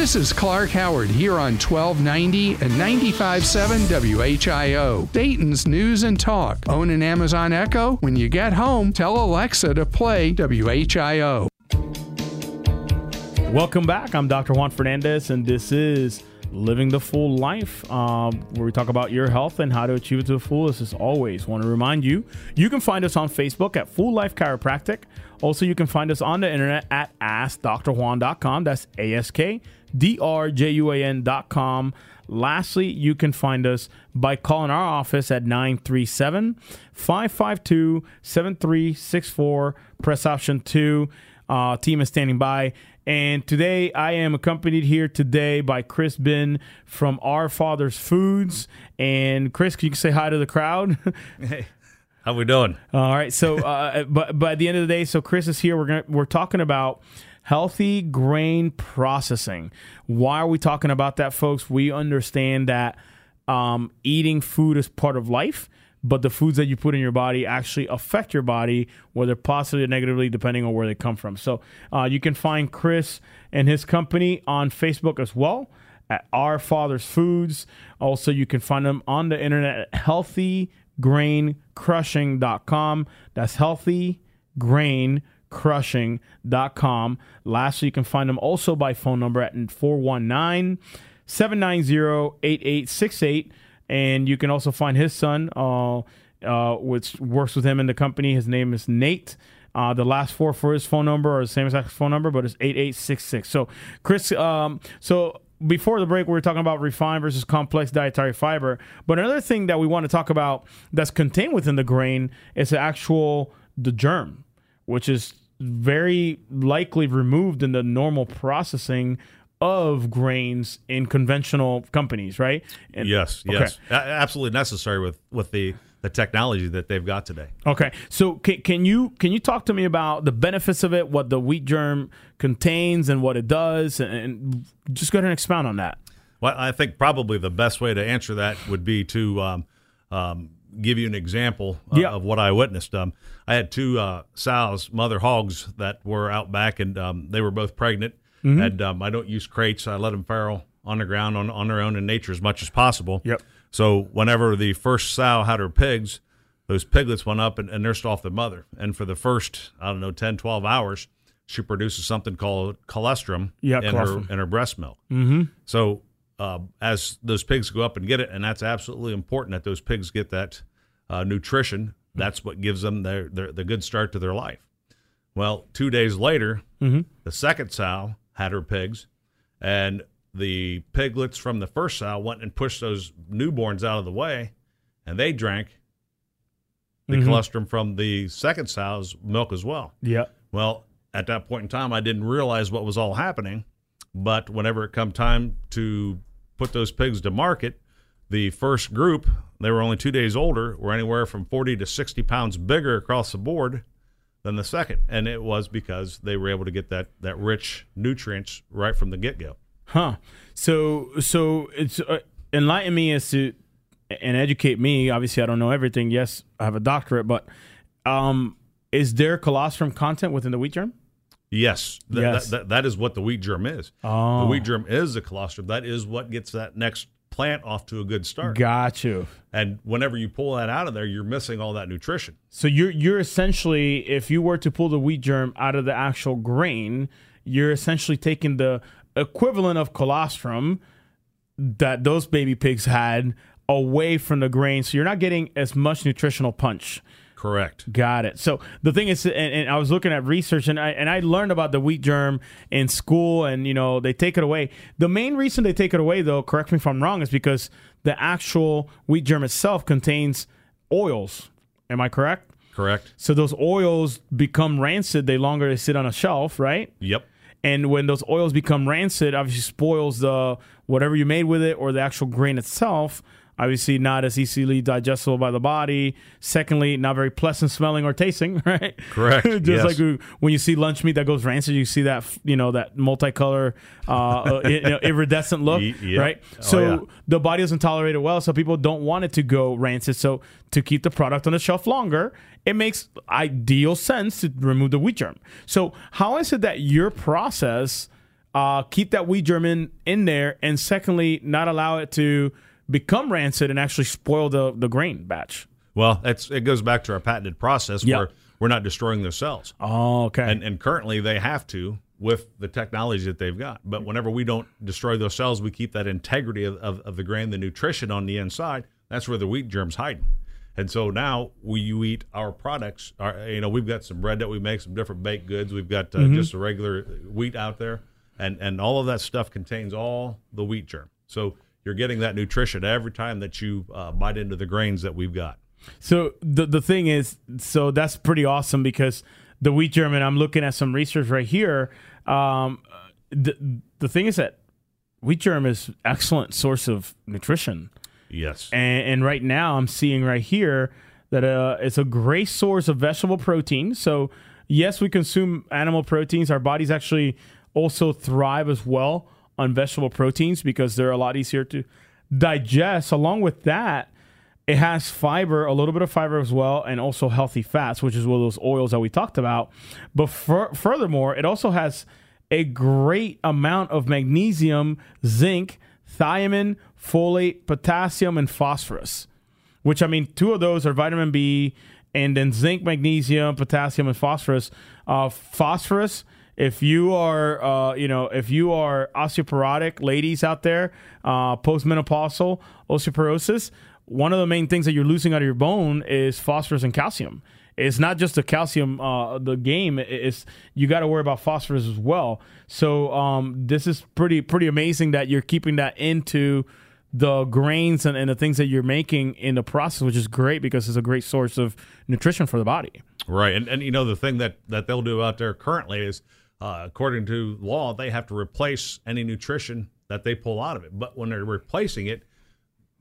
This is Clark Howard here on 1290 and 95.7 WHIO, Dayton's News and Talk. Own an Amazon Echo? When you get home, tell Alexa to play WHIO. Welcome back. I'm Dr. Juan Fernandez, and this is Living the Full Life, um, where we talk about your health and how to achieve it to the fullest. As always, want to remind you, you can find us on Facebook at Full Life Chiropractic. Also, you can find us on the internet at AskDrJuan.com. That's A S K D R J U A N.com. Lastly, you can find us by calling our office at 937 552 7364. Press option 2. Uh, team is standing by. And today I am accompanied here today by Chris Bin from Our Father's Foods. And Chris, can you say hi to the crowd? Hey. How we doing? All right. So, uh, but at the end of the day, so Chris is here. We're gonna we're talking about healthy grain processing. Why are we talking about that, folks? We understand that um, eating food is part of life, but the foods that you put in your body actually affect your body, whether positively or negatively, depending on where they come from. So, uh, you can find Chris and his company on Facebook as well at Our Father's Foods. Also, you can find them on the internet at Healthy graincrushing.com. That's healthy grain crushing.com. Lastly, you can find them also by phone number at 419 790 8868. And you can also find his son uh, uh, which works with him in the company. His name is Nate. Uh, the last four for his phone number are the same exact phone number, but it's 8866. So, Chris, um, so before the break, we were talking about refined versus complex dietary fiber. But another thing that we want to talk about that's contained within the grain is the actual the germ, which is very likely removed in the normal processing of grains in conventional companies, right? And- yes, Okay. yes, A- absolutely necessary with with the the technology that they've got today. Okay, so can, can you can you talk to me about the benefits of it, what the wheat germ contains, and what it does, and, and just go ahead and expound on that. Well, I think probably the best way to answer that would be to um, um, give you an example uh, Yeah. of what I witnessed. Um, I had two uh, sows, mother hogs, that were out back, and um, they were both pregnant. Mhm. And um, I don't use crates; I let them farrow on the ground on, on their own in nature as much as possible. Yep. So whenever the first sow had her pigs, those piglets went up and, and nursed off the mother. And for the first, I don't know, 10, 12 hours, she produces something called colostrum Yeah, in colostrum. her in her breast milk. Mm-hmm. So uh, as those pigs go up and get it, and that's absolutely important that those pigs get that uh, nutrition. That's what gives them their, their the good start to their life. Well, two days later, Mhm. the second sow had her pigs, and the piglets from the first sow went and pushed those newborns out of the way, and they drank the Mhm. colostrum from the second sow's milk as well. Yeah. Well, at that point in time, I didn't realize what was all happening. But whenever it come time to put those pigs to market, the first group, they were only two days older, were anywhere from 40 to 60 pounds bigger across the board than the second. And it was because they were able to get that, that rich nutrients right from the get go. Huh. So so it's uh, enlighten me as to and educate me. Obviously, I don't know everything. Yes, I have a doctorate, but um, is there colostrum content within the wheat germ? Yes, Th- Yes. That, that, that is what the wheat germ is. Oh. The wheat germ is the colostrum. That is what gets that next plant off to a good start. Got you. And whenever you pull that out of there, you're missing all that nutrition. So you're you're essentially, if you were to pull the wheat germ out of the actual grain, you're essentially taking the equivalent of colostrum that those baby pigs had away from the grain. So you're not getting as much nutritional punch. Correct. Got it. So the thing is, and, and I was looking at research, and I and I learned about the wheat germ in school, and you know they take it away. The main reason they take it away, though, correct me if I'm wrong, is because the actual wheat germ itself contains oils. Am I correct? Correct. So those oils become rancid the longer they sit on a shelf, right? Yep. And when those oils become rancid, obviously spoils the whatever you made with it or the actual grain itself. Obviously, not as easily digestible by the body. Secondly, not very pleasant smelling or tasting, right? Correct, Just yes. like we- when you see lunch meat that goes rancid, you see that you know that multicolor, uh, uh, you know, iridescent look, right? Oh, So yeah. the body doesn't tolerate it well, so people don't want it to go rancid. So to keep the product on the shelf longer, it makes ideal sense to remove the wheat germ. So how is it that your process uh, keep that wheat germ in, in there, and secondly, not allow it to become rancid and actually spoil the the grain batch? Well, that's it goes back to our patented process Yep. where we're not destroying their cells. Oh, okay. And and currently they have to with the technology that they've got. But whenever we don't destroy those cells, we keep that integrity of, of, of the grain, the nutrition on the inside. That's where the wheat germ's hiding. And so now we you eat our products. Our, you know, we've got some bread that we make, some different baked goods. We've got uh, Mhm. just a regular wheat out there, and and all of that stuff contains all the wheat germ. So you're getting that nutrition every time that you uh, bite into the grains that we've got. So the the thing is, so that's pretty awesome because the wheat germ, and I'm looking at some research right here. Um, the the thing is that wheat germ is excellent source of nutrition. Yes. And, and right now, I'm seeing right here that uh, it's a great source of vegetable protein. So, yes, we consume animal proteins. Our bodies actually also thrive as well on vegetable proteins because they're a lot easier to digest. Along with that, it has fiber, a little bit of fiber as well, and also healthy fats, which is one of those oils that we talked about. But fur- furthermore, it also has a great amount of magnesium, zinc, thiamine, folate, potassium, and phosphorus. Which I mean, two of those are vitamin B, and then zinc, magnesium, potassium, and phosphorus. Uh, phosphorus. If you are, uh, you know, if you are osteoporotic ladies out there, uh, postmenopausal osteoporosis, one of the main things that you're losing out of your bone is phosphorus and calcium. It's not just the calcium, uh, the game. It's you got to worry about phosphorus as well. So um, this is pretty pretty amazing that you're keeping that into the grains and, and the things that you're making in the process, which is great because it's a great source of nutrition for the body. Right, and and you know the thing that that they'll do out there currently is, uh, according to law, they have to replace any nutrition that they pull out of it. But when they're replacing it,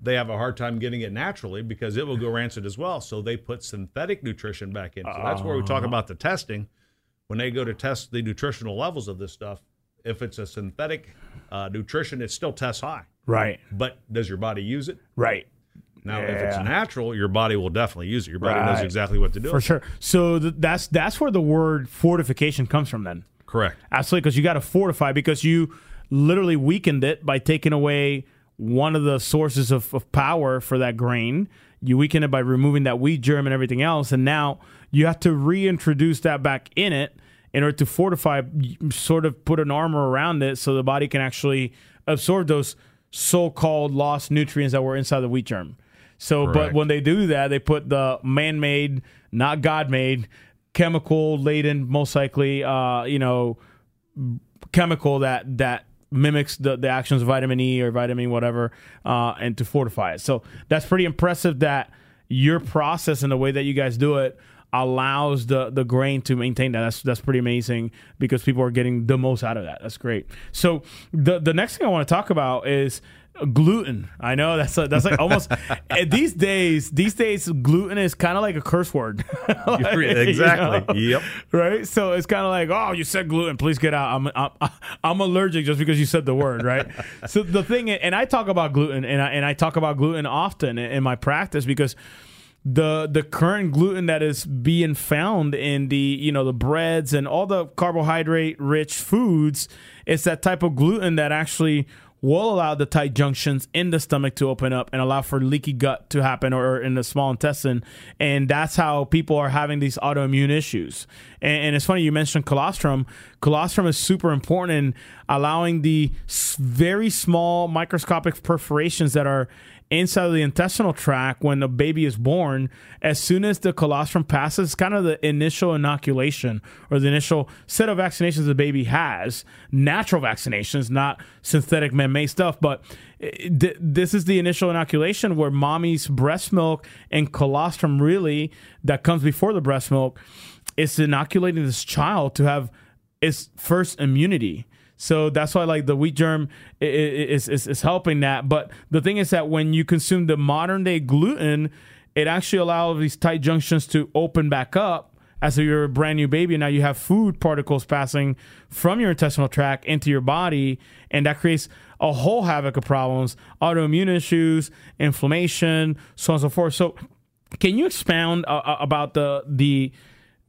they have a hard time getting it naturally because it will go rancid as well. So they put synthetic nutrition back in. So that's where we talk Uh-huh. about the testing. When they go to test the nutritional levels of this stuff, if it's a synthetic uh, nutrition, it still tests high. Right. But does your body use it? Right. Now, if it's natural, your body will definitely use it. Your body knows exactly what to do. For sure. So th- that's that's where the word fortification comes from. Then Correct. absolutely, because you got to fortify because you literally weakened it by taking away one of the sources of, of power for that grain. You weaken it by removing that wheat germ and everything else, and now you have to reintroduce that back in it in order to fortify, sort of put an armor around it so the body can actually absorb those so-called lost nutrients that were inside the wheat germ. So, but when they do that, they put the man-made, not God-made, chemical-laden, most likely, uh, you know, chemical that that mimics the, the actions of vitamin E or vitamin whatever, uh, and to fortify it. So that's pretty impressive that your process and the way that you guys do it allows the the grain to maintain that. That's that's pretty amazing because people are getting the most out of that. That's great. So the the next thing I want to talk about is gluten. I know that's a, that's like almost eh, these days. These days, gluten is kind of like a curse word. Like, you exactly. Yep. Right. So it's kind of like, oh, you said gluten. Please get out. I'm I'm, I'm allergic just because you said the word. Right. so the thing, and I talk about gluten, and I and I talk about gluten often in, in my practice because the the current gluten that is being found in the you know the breads and all the carbohydrate rich foods it's that type of gluten that actually will allow the tight junctions in the stomach to open up and allow for leaky gut to happen or in the small intestine. And that's how people are having these autoimmune issues. And, and it's funny you mentioned colostrum. Colostrum is super important in allowing the very small microscopic perforations that are inside of the intestinal tract when the baby is born, as soon as the colostrum passes, it's kind of the initial inoculation or the initial set of vaccinations the baby has, natural vaccinations, not synthetic man-made stuff, but eh, th- this is the initial inoculation where mommy's breast milk and colostrum really that comes before the breast milk is inoculating this child to have its first immunity. So that's why like the wheat germ is, is is helping that. But the thing is that when you consume the modern day gluten, it actually allows these tight junctions to open back up as if you're a brand new baby. Now you have food particles passing from your intestinal tract into your body, and that creates a whole havoc of problems, autoimmune issues, inflammation, so on and so forth. So can you expound uh, uh, about the the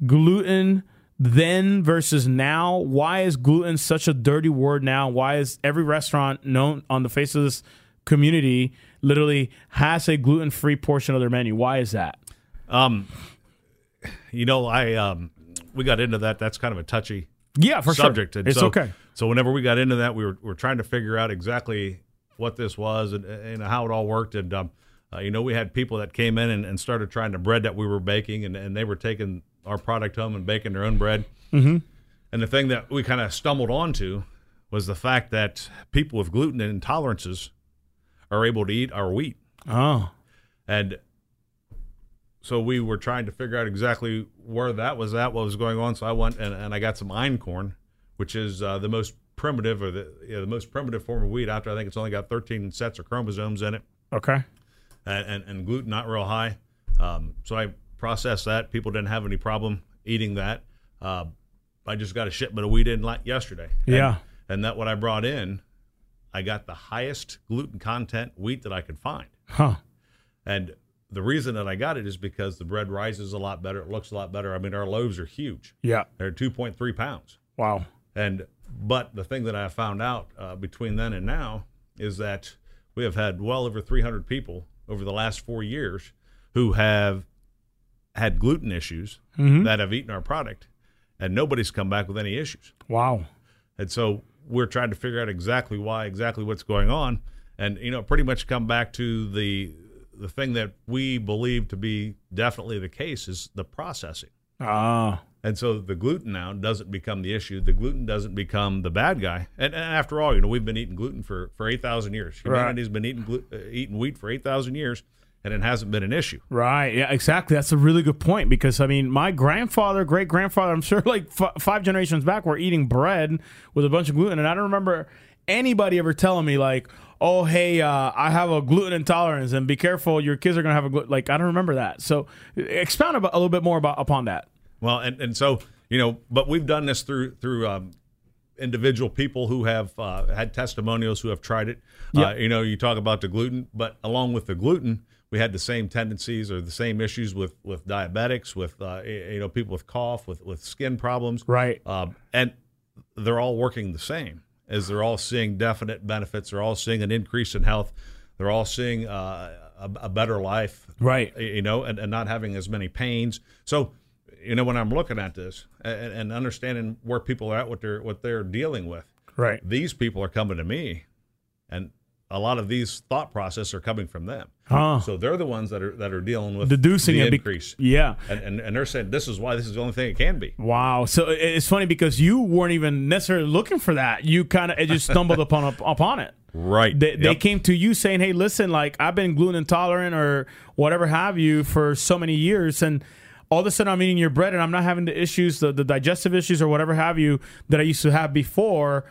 gluten then versus now? Why is gluten such a dirty word now? Why is every restaurant known on the face of this community literally has a gluten free portion of their menu? Why is that? Um, you know, I um, we got into that. That's kind of a touchy Yeah, for sure. subject. And It's so, okay. So whenever we got into that, we were, we were trying to figure out exactly what this was and, and how it all worked. And um, uh, you know, we had people that came in and, and started trying the bread that we were baking, and, and they were taking our product home and baking their own bread. Mm-hmm. And the thing that we kind of stumbled onto was the fact that people with gluten intolerances are able to eat our wheat. Oh. And so we were trying to figure out exactly where that was at, what was going on. So I went and, and I got some einkorn, which is uh, the most primitive or the yeah, the most primitive form of wheat. After I think it's only got 13 sets of chromosomes in it, Okay. and, and, and gluten not real high. Um, so I processed that. People didn't have any problem eating that. Uh, I just got a shipment of wheat in like yesterday. And- Yeah. and that what I brought in, I got the highest gluten content wheat that I could find. Huh. And the reason that I got it is because the bread rises a lot better. It looks a lot better. I mean, our loaves are huge. Yeah. They're 2.3 pounds. Wow. And but the thing that I found out uh, between then and now is that we have had well over 300 people over the last four years who have had gluten issues Mhm. that have eaten our product, and nobody's come back with any issues. Wow. And so we're trying to figure out exactly why, exactly what's going on, and you know, pretty much come back to the the thing that we believe to be definitely the case is the processing. Ah. And so the gluten now doesn't become the issue. The gluten doesn't become the bad guy. And, and after all, you know, we've been eating gluten for, for 8,000 years. Right. Humanity's been eating, glu- uh, eating wheat for 8,000 years, and it hasn't been an issue. Right. Yeah, exactly. That's a really good point because, I mean, my grandfather, great grandfather, I'm sure like f- five generations back were eating bread with a bunch of gluten. And I don't remember anybody ever telling me, like, oh, hey, uh, I have a gluten intolerance and be careful, your kids are going to have a gluten. Like, I don't remember that. So expound about, a little bit more about upon that. Well, and, and so, you know, but we've done this through, through, um, individual people who have uh, had testimonials who have tried it. Uh, you know, you talk about the gluten, but along with the gluten, we had the same tendencies or the same issues with with diabetics, with uh, you know people with cough, with with skin problems, right? Um, and they're all working the same, as they're all seeing definite benefits. They're all seeing an increase in health. They're all seeing uh, a, a better life, right? You know, and, and not having as many pains. So, you know, when I'm looking at this and, and understanding where people are at, what they're what they're dealing with, Right. These people are coming to me, and a lot of these thought process are coming from them. Huh. So they're the ones that are that are dealing with Deducing the it be- increase. yeah. and, and and they're saying this is why this is the only thing it can be. Wow. So it's funny because you weren't even necessarily looking for that. You kind of just stumbled upon upon it. Right. They, they came to you saying, "Hey, listen, like I've been gluten intolerant or whatever have you for so many years, and all of a sudden I'm eating your bread and I'm not having the issues, the, the digestive issues or whatever have you that I used to have before."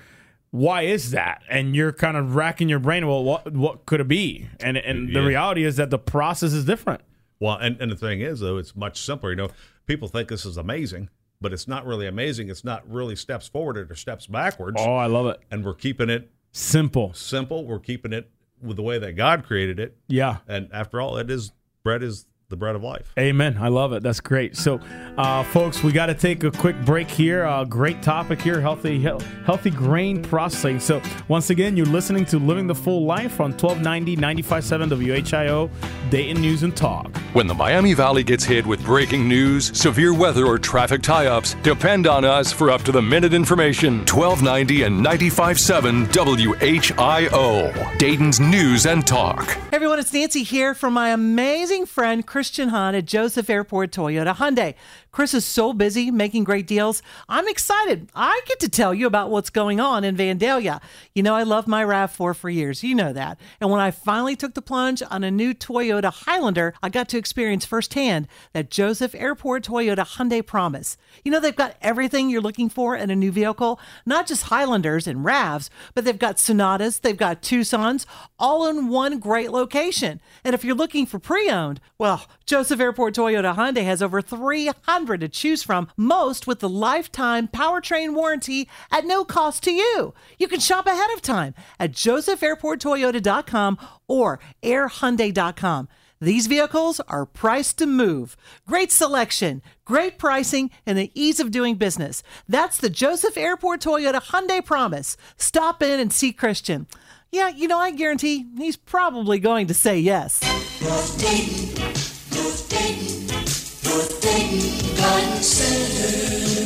Why is that? And you're kind of racking your brain. Well, what what could it be? And and the Yeah. reality is that the process is different. Well, and, and the thing is, though, it's much simpler. You know, people think this is amazing, but it's not really amazing. It's not really steps forward or steps backwards. Oh, I love it. And we're keeping it simple. Simple. We're keeping it with the way that God created it. Yeah. And after all, it is bread is the bread of life. Amen. I love it. That's great. So, uh, folks, we got to take a quick break here. Uh, great topic here: healthy, health, healthy grain processing. So, once again, you're listening to "Living the Full Life" on 1290 95.7 WHIO, Dayton News and Talk. When the Miami Valley gets hit with breaking news, severe weather, or traffic tie ups, depend on us for up to the minute information. 1290 and 95.7 WHIO, Dayton's News and Talk. Hey everyone, it's Nancy here from my amazing friend Christian Hahn at Joseph Airport Toyota Hyundai. Chris is so busy making great deals. I'm excited. I get to tell you about what's going on in Vandalia. You know, I loved my RAV4 for years. You know that. And when I finally took the plunge on a new Toyota Highlander, I got to experience firsthand that Joseph Airport Toyota Hyundai promise. You know, they've got everything you're looking for in a new vehicle, not just Highlanders and RAVs, but they've got Sonatas, they've got Tucsons, all in one great location. And if you're looking for pre owned, well, Joseph Airport Toyota Hyundai has over 300 to choose from, most with the lifetime powertrain warranty at no cost to you. You can shop ahead of time at josephairporttoyota.com or airhyundai.com. These vehicles are priced to move. Great selection, great pricing, and the ease of doing business. That's the Joseph Airport Toyota Hyundai promise. Stop in and see Christian. Yeah, you know, I guarantee he's probably going to say yes.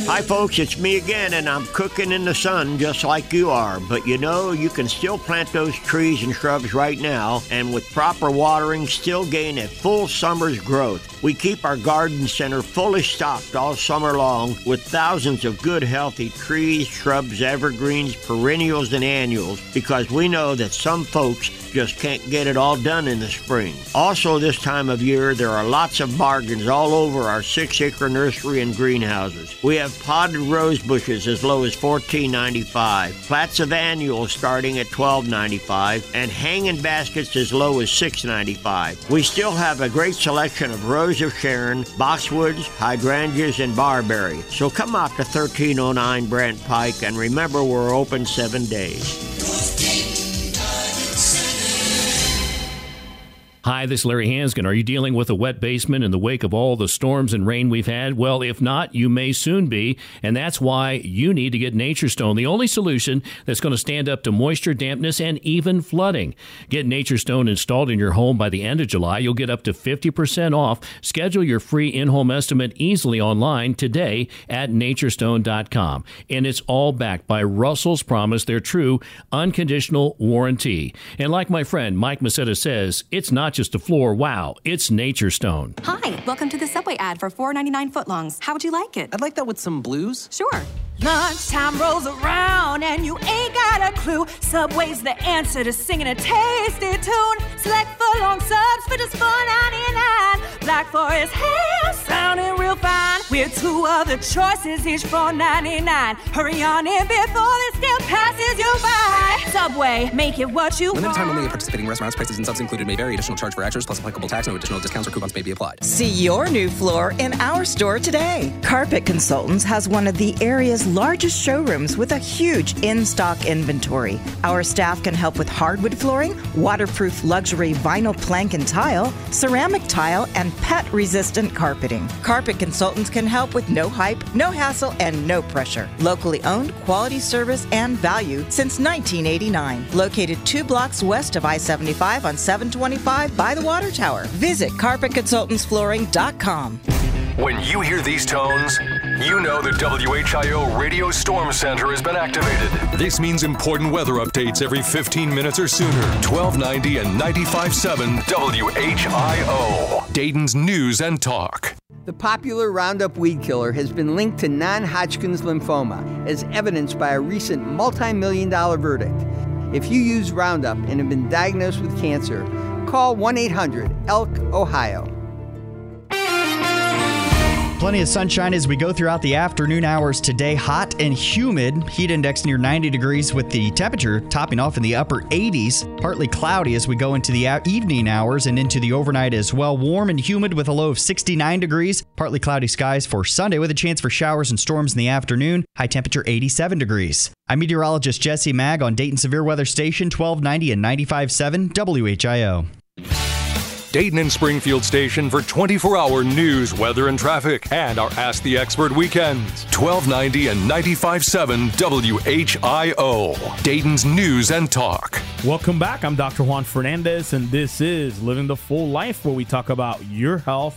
Hi, folks, it's me again, and I'm cooking in the sun just like you are. But you know, you can still plant those trees and shrubs right now, and with proper watering, still gain a full summer's growth. We keep our garden center fully stocked all summer long with thousands of good, healthy trees, shrubs, evergreens, perennials, and annuals because we know that some folks just can't get it all done in the spring. Also, this time of year, there are lots of bargains all over our six acre nursery and greenhouses. We have potted rose bushes as low as $14.95, plats of annuals starting at $12.95, and hanging baskets as low as $6.95. We still have a great selection of Rose of Sharon, boxwoods, hydrangeas, and barberry. So come out to 1309 Brandt Pike and remember we're open seven days. Hi, this is Larry Hansgen. Are you dealing with a wet basement in the wake of all the storms and rain we've had? Well, if not, you may soon be, and that's why you need to get Nature Stone, the only solution that's going to stand up to moisture, dampness, and even flooding. Get Nature Stone installed in your home by the end of July. You'll get up to 50% off. Schedule your free in-home estimate easily online today at naturestone.com. And it's all backed by Russell's Promise, their true unconditional warranty. And like my friend Mike Masetta says, it's not just a floor. Wow, it's Nature Stone. Hi, welcome to the Subway ad for $4.99 footlongs. How would you like it? I'd like that with some blues. Sure. Lunchtime rolls around and you ain't got a clue. Subway's the answer to singing a tasty tune. Select footlong subs for just $4.99. Black Forest ham sounding real fine. With two other choices, each $4.99. Hurry on in before this deal passes you by. Subway, make it what you Limited time only at participating restaurants. Prices and subs included may vary. Additional charge for extras plus applicable tax. No additional discounts or coupons may be applied. See your new floor in our store today. Carpet Consultants has one of the area's largest showrooms with a huge in stock inventory. Our staff can help with hardwood flooring, waterproof luxury vinyl plank and tile, ceramic tile, and pet resistant carpeting. Carpet Consultants can help with no hype, no hassle, and no pressure. Locally owned, quality service, and value since 1989. Located two blocks west of I 75 on 725 by the Water Tower. Visit carpetconsultantsflooring.com. When you hear these tones, you know the WHIO Radio Storm Center has been activated. This means important weather updates every 15 minutes or sooner. 1290 and 95.7 WHIO. Dayton's News and Talk. The popular Roundup weed killer has been linked to non Hodgkin's lymphoma, as evidenced by a recent multi million dollar verdict. If you use Roundup and have been diagnosed with cancer, call 1 800 ELK Ohio. Plenty of sunshine as we go throughout the afternoon hours today. Hot and humid. Heat index near 90 degrees with the temperature topping off in the upper 80s. Partly cloudy as we go into the evening hours and into the overnight as well. Warm and humid with a low of 69 degrees. Partly cloudy skies for Sunday with a chance for showers and storms in the afternoon. High temperature 87 degrees. I'm meteorologist Jesse Mag on Dayton Severe Weather Station 1290 and 95.7 WHIO. Dayton and Springfield station for 24 hour news, weather, and traffic, and our Ask the Expert weekends. 1290 and 95.7 WHIO. Dayton's News and Talk. Welcome back. I'm Dr. Juan Fernandez, and this is Living the Full Life, where we talk about your health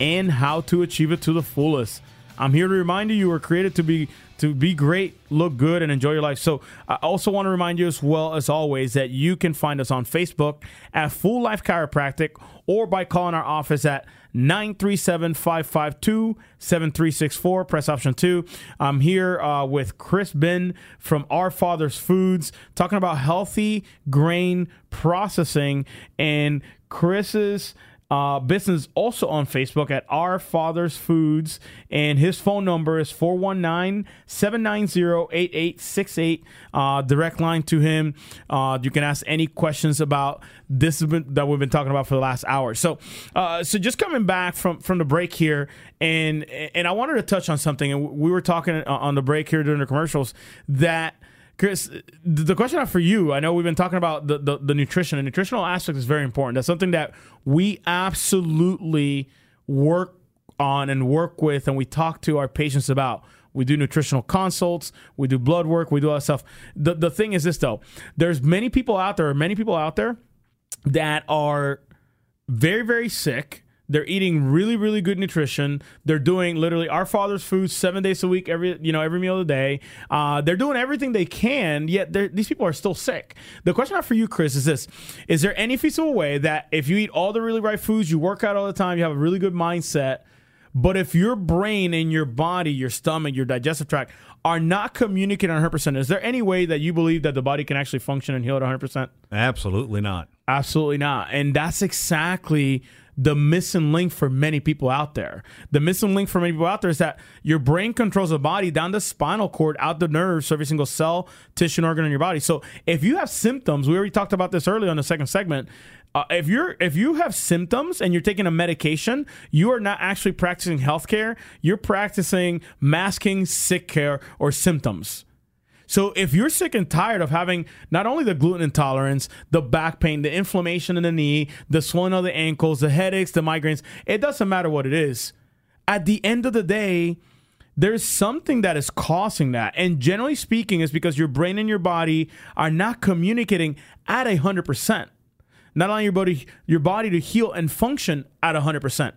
and how to achieve it to the fullest. I'm here to remind you you were created to be to be great, look good, and enjoy your life. So I also want to remind you as well as always that you can find us on Facebook at Full Life Chiropractic or by calling our office at 937-552-7364 press option 2 i'm here uh, with chris bin from our father's foods talking about healthy grain processing and chris's uh, business also on Facebook at Our Father's Foods, and his phone number is 419-790-8868. Uh, direct line to him. Uh, you can ask any questions about this that we've been talking about for the last hour. So, uh, so just coming back from from the break here, and and I wanted to touch on something, and we were talking on the break here during the commercials that. Chris, the question I have for you, I know we've been talking about the, the, the nutrition. The nutritional aspect is very important. That's something that we absolutely work on and work with, and we talk to our patients about. We do nutritional consults, we do blood work, we do all that stuff. The, the thing is this, though, there's many people out there, many people out there that are very, very sick. They're eating really, really good nutrition. They're doing literally our father's food seven days a week, every you know every meal of the day. Uh, they're doing everything they can, yet these people are still sick. The question I have for you, Chris, is this: Is there any feasible way that if you eat all the really right foods, you work out all the time, you have a really good mindset, but if your brain and your body, your stomach, your digestive tract are not communicating 100%, is there any way that you believe that the body can actually function and heal at 100%? Absolutely not. Absolutely not. And that's exactly the missing link for many people out there. The missing link for many people out there is that your brain controls the body down the spinal cord, out the nerves, so every single cell, tissue, and organ in your body. So if you have symptoms, we already talked about this earlier on the second segment. Uh, if you're if you have symptoms and you're taking a medication, you are not actually practicing healthcare. You're practicing masking sick care or symptoms. So if you're sick and tired of having not only the gluten intolerance, the back pain, the inflammation in the knee, the swelling of the ankles, the headaches, the migraines, it doesn't matter what it is. At the end of the day, there's something that is causing that. And generally speaking, it's because your brain and your body are not communicating at a hundred percent. Not allowing your body your body to heal and function at a hundred percent.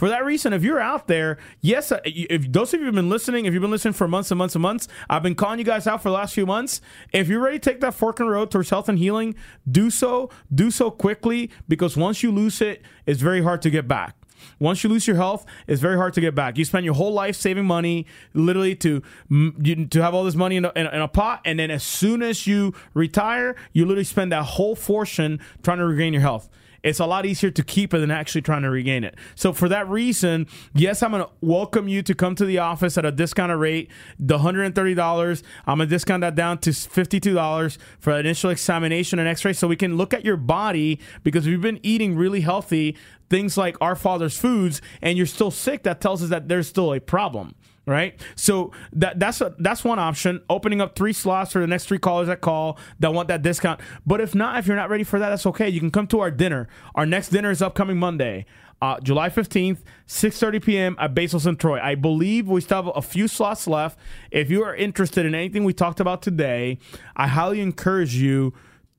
For that reason, if you're out there, yes, uh, if those of you have been listening, if you've been listening for months and months and months, I've been calling you guys out for the last few months. If you're ready to take that fork in the road towards health and healing, do so. Do so quickly because once you lose it, it's very hard to get back. Once you lose your health, it's very hard to get back. You spend your whole life saving money, literally to to have all this money in a, in a pot, and then as soon as you retire, you literally spend that whole fortune trying to regain your health it's a lot easier to keep it than actually trying to regain it. So for that reason, yes, I'm going to welcome you to come to the office at a discounted rate. The $130, I'm going to discount that down to $52 for an initial examination and x-ray so we can look at your body because you've been eating really healthy, things like our father's foods and you're still sick, that tells us that there's still a problem right? So that that's a, that's one option. Opening up three slots for the next three callers that call that want that discount. But if not, if you're not ready for that, that's okay. You can come to our dinner. Our next dinner is upcoming Monday. Uh, July 15th, 6.30 p.m. at Basil's in Troy. I believe we still have a few slots left. If you are interested in anything we talked about today, I highly encourage you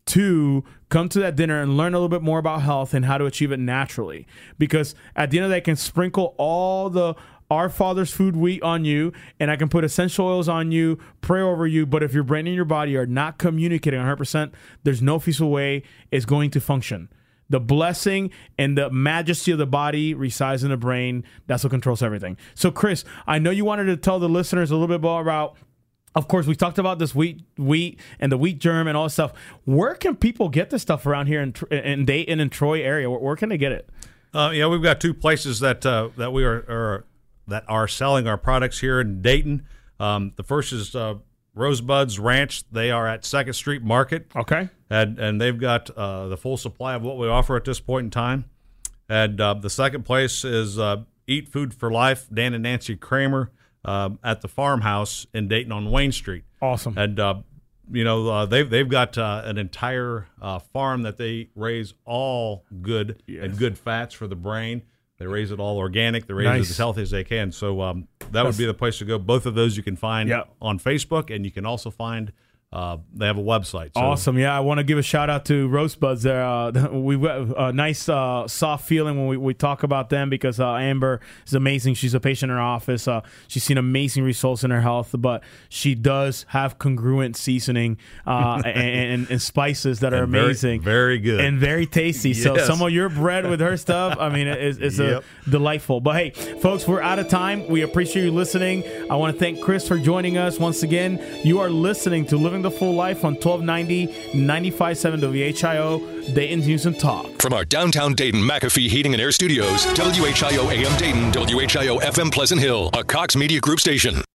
to come to that dinner and learn a little bit more about health and how to achieve it naturally. Because at the end of the day, I can sprinkle all the our Father's food wheat on you, and I can put essential oils on you, pray over you. But if your brain and your body are not communicating 100%, there's no feasible way it's going to function. The blessing and the majesty of the body resides in the brain. That's what controls everything. So, Chris, I know you wanted to tell the listeners a little bit more about of course, we talked about this wheat, wheat, and the wheat germ and all this stuff. Where can people get this stuff around here in, in Dayton and Troy area? Where, where, can they get it? Uh, yeah, we've got two places that uh, that we are, are that are selling our products here in Dayton. Um, the first is uh, Rosebuds Ranch. They are at Second Street Market. Okay. And and they've got uh, the full supply of what we offer at this point in time. And uh, the second place is uh, Eat Food for Life. Dan and Nancy Kramer um, at the farmhouse in Dayton on Wayne Street. Awesome. And uh, you know uh, they've they've got an entire farm that they raise all good yes. and good fats for the brain. They raise it all organic. They raise nice. it as healthy as they can. So um, that That's, would be the place to go. Both of those you can find yep. on Facebook, and you can also find uh, they have a website. So. Awesome. Yeah, I want to give a shout out to Rosebuds. There, uh, we've got a nice uh, soft feeling when we, we talk about them because uh, Amber is amazing. She's a patient in our office. Uh, she's seen amazing results in her health, but she does have congruent seasoning uh, and, and, spices that are amazing, very, good, and very tasty. yes. So some of your bread with her stuff, I mean, it's, it's yep. a delightful. But hey, folks, we're out of time. We appreciate you listening. I want to thank Chris for joining us once again. You are listening to Living the Full Life on 1290 957 WHIO Dayton News and Talk. From our downtown Dayton McAfee Heating and Air Studios, WHIO AM Dayton, WHIO FM Pleasant Hill, a Cox Media Group station.